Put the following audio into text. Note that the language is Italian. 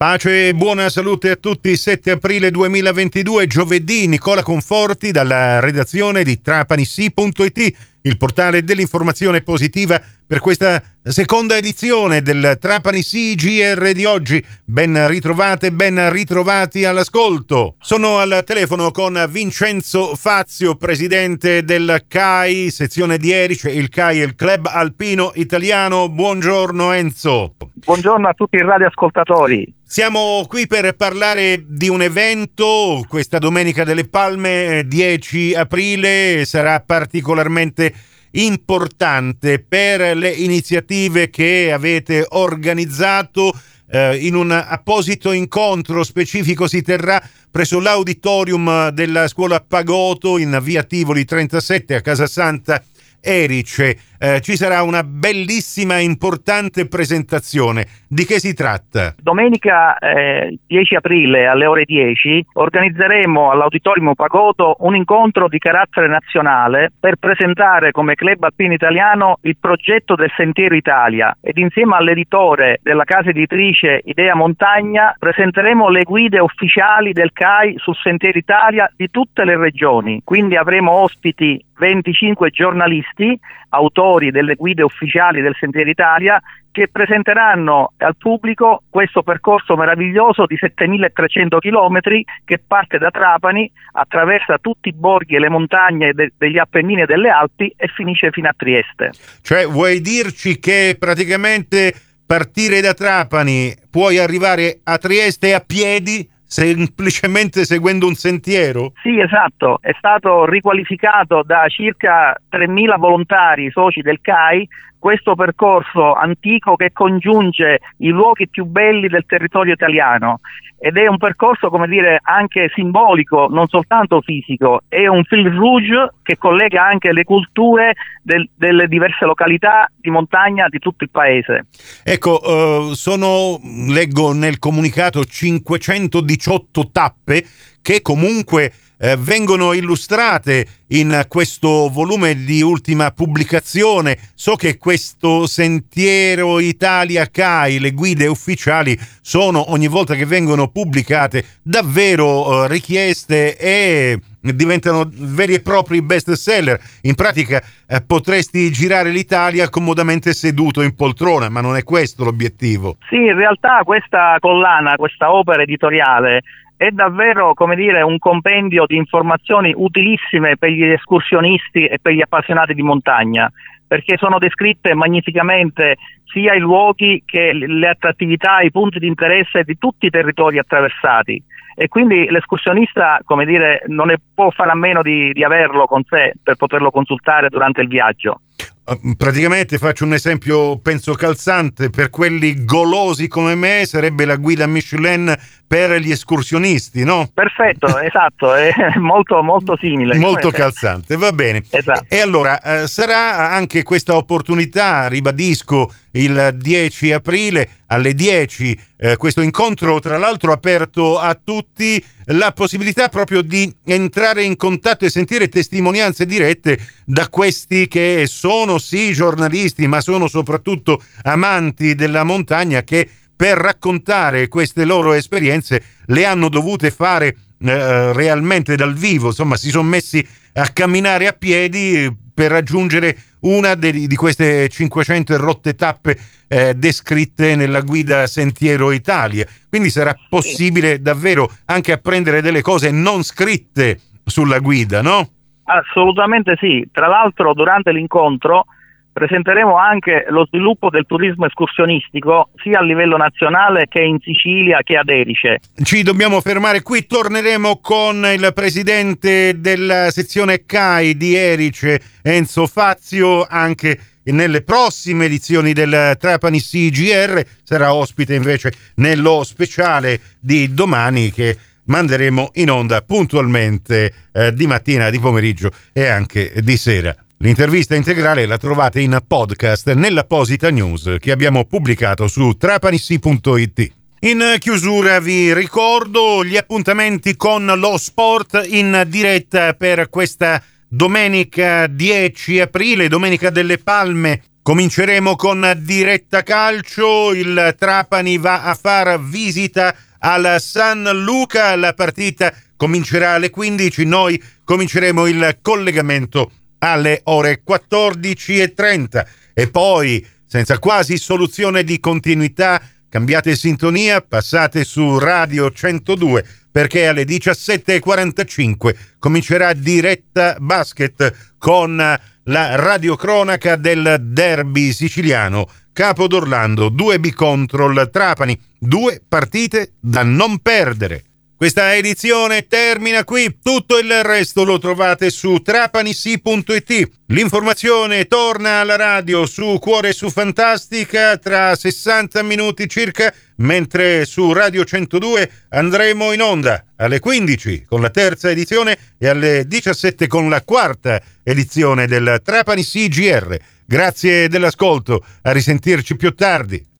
Pace e buona salute a tutti. 7 aprile 2022, giovedì, Nicola Conforti dalla redazione di trapanissi.it, il portale dell'informazione positiva per questa seconda edizione del Trapani CGR di oggi. Ben ritrovate, ben ritrovati all'ascolto. Sono al telefono con Vincenzo Fazio, presidente del CAI, sezione di Erice. Il CAI il Club Alpino Italiano. Buongiorno Enzo. Buongiorno a tutti i radioascoltatori. Siamo qui per parlare di un evento, questa Domenica delle Palme, 10 aprile, sarà particolarmente importante per le iniziative che avete organizzato. Eh, in un apposito incontro specifico si terrà presso l'auditorium della scuola Pagoto in via Tivoli 37 a Casa Santa Erice. Eh, ci sarà una bellissima e importante presentazione. Di che si tratta? Domenica eh, 10 aprile alle ore 10 organizzeremo all'Auditorium Pagoto un incontro di carattere nazionale per presentare come Club Alpino Italiano il progetto del Sentiero Italia ed insieme all'editore della casa editrice Idea Montagna presenteremo le guide ufficiali del CAI sul Sentiero Italia di tutte le regioni. Quindi avremo ospiti 25 giornalisti, autori delle guide ufficiali del Sentiero Italia, che presenteranno al pubblico questo percorso meraviglioso di 7300 km che parte da Trapani, attraversa tutti i borghi e le montagne de- degli Appennini e delle Alpi e finisce fino a Trieste. Cioè, vuoi dirci che praticamente partire da Trapani puoi arrivare a Trieste a piedi semplicemente seguendo un sentiero? Sì, esatto, è stato riqualificato da circa 3.000 volontari soci del CAI questo percorso antico che congiunge i luoghi più belli del territorio italiano ed è un percorso, come dire, anche simbolico, non soltanto fisico, è un fil rouge che collega anche le culture del, delle diverse località di montagna di tutto il paese. Ecco, uh, sono, leggo nel comunicato, 518 tappe che comunque eh, vengono illustrate in questo volume di ultima pubblicazione. So che questo Sentiero Italia CAI, le guide ufficiali, sono ogni volta che vengono pubblicate davvero eh, richieste e diventano veri e propri best seller. In pratica eh, potresti girare l'Italia comodamente seduto in poltrona, ma non è questo l'obiettivo. Sì, in realtà questa collana, questa opera editoriale è davvero come dire, un compendio di informazioni utilissime per gli escursionisti e per gli appassionati di montagna perché sono descritte magnificamente sia i luoghi che le attrattività, i punti di interesse di tutti i territori attraversati e quindi l'escursionista come dire, non ne può fare a meno di, di averlo con sé per poterlo consultare durante il viaggio. Ah, praticamente faccio un esempio, penso calzante, per quelli golosi come me sarebbe la guida Michelin per gli escursionisti, no? Perfetto, esatto, è molto, molto simile. Molto calzante, va bene. Esatto. E allora eh, sarà anche questa opportunità, ribadisco, il 10 aprile alle 10, eh, questo incontro tra l'altro aperto a tutti, la possibilità proprio di entrare in contatto e sentire testimonianze dirette da questi che sono sì giornalisti, ma sono soprattutto amanti della montagna che per raccontare queste loro esperienze le hanno dovute fare eh, realmente dal vivo, insomma si sono messi a camminare a piedi per raggiungere una de- di queste 500 rotte tappe eh, descritte nella guida Sentiero Italia. Quindi sarà possibile davvero anche apprendere delle cose non scritte sulla guida, no? Assolutamente sì. Tra l'altro durante l'incontro Presenteremo anche lo sviluppo del turismo escursionistico sia a livello nazionale che in Sicilia che ad Erice. Ci dobbiamo fermare qui, torneremo con il presidente della sezione CAI di Erice, Enzo Fazio, anche nelle prossime edizioni del Trapani CGR, sarà ospite invece nello speciale di domani che manderemo in onda puntualmente eh, di mattina, di pomeriggio e anche di sera. L'intervista integrale la trovate in podcast nell'apposita news che abbiamo pubblicato su trapanissi.it. In chiusura vi ricordo gli appuntamenti con lo sport in diretta per questa domenica 10 aprile, domenica delle Palme, Cominceremo con diretta calcio, il Trapani va a far visita al San Luca, la partita comincerà alle 15, noi cominceremo il collegamento alle ore 14.30 e poi, senza quasi soluzione di continuità, cambiate sintonia, passate su Radio 102 perché alle 17.45 comincerà diretta basket con la radiocronaca del derby siciliano Capo d'Orlando, 2B contro Trapani, due partite da non perdere. Questa edizione termina qui, tutto il resto lo trovate su trapanisi.it. L'informazione torna alla radio su Cuore su Fantastica tra 60 minuti circa, mentre su Radio 102 andremo in onda alle 15 con la terza edizione e alle 17 con la quarta edizione del Trapani CGR. Grazie dell'ascolto, a risentirci più tardi.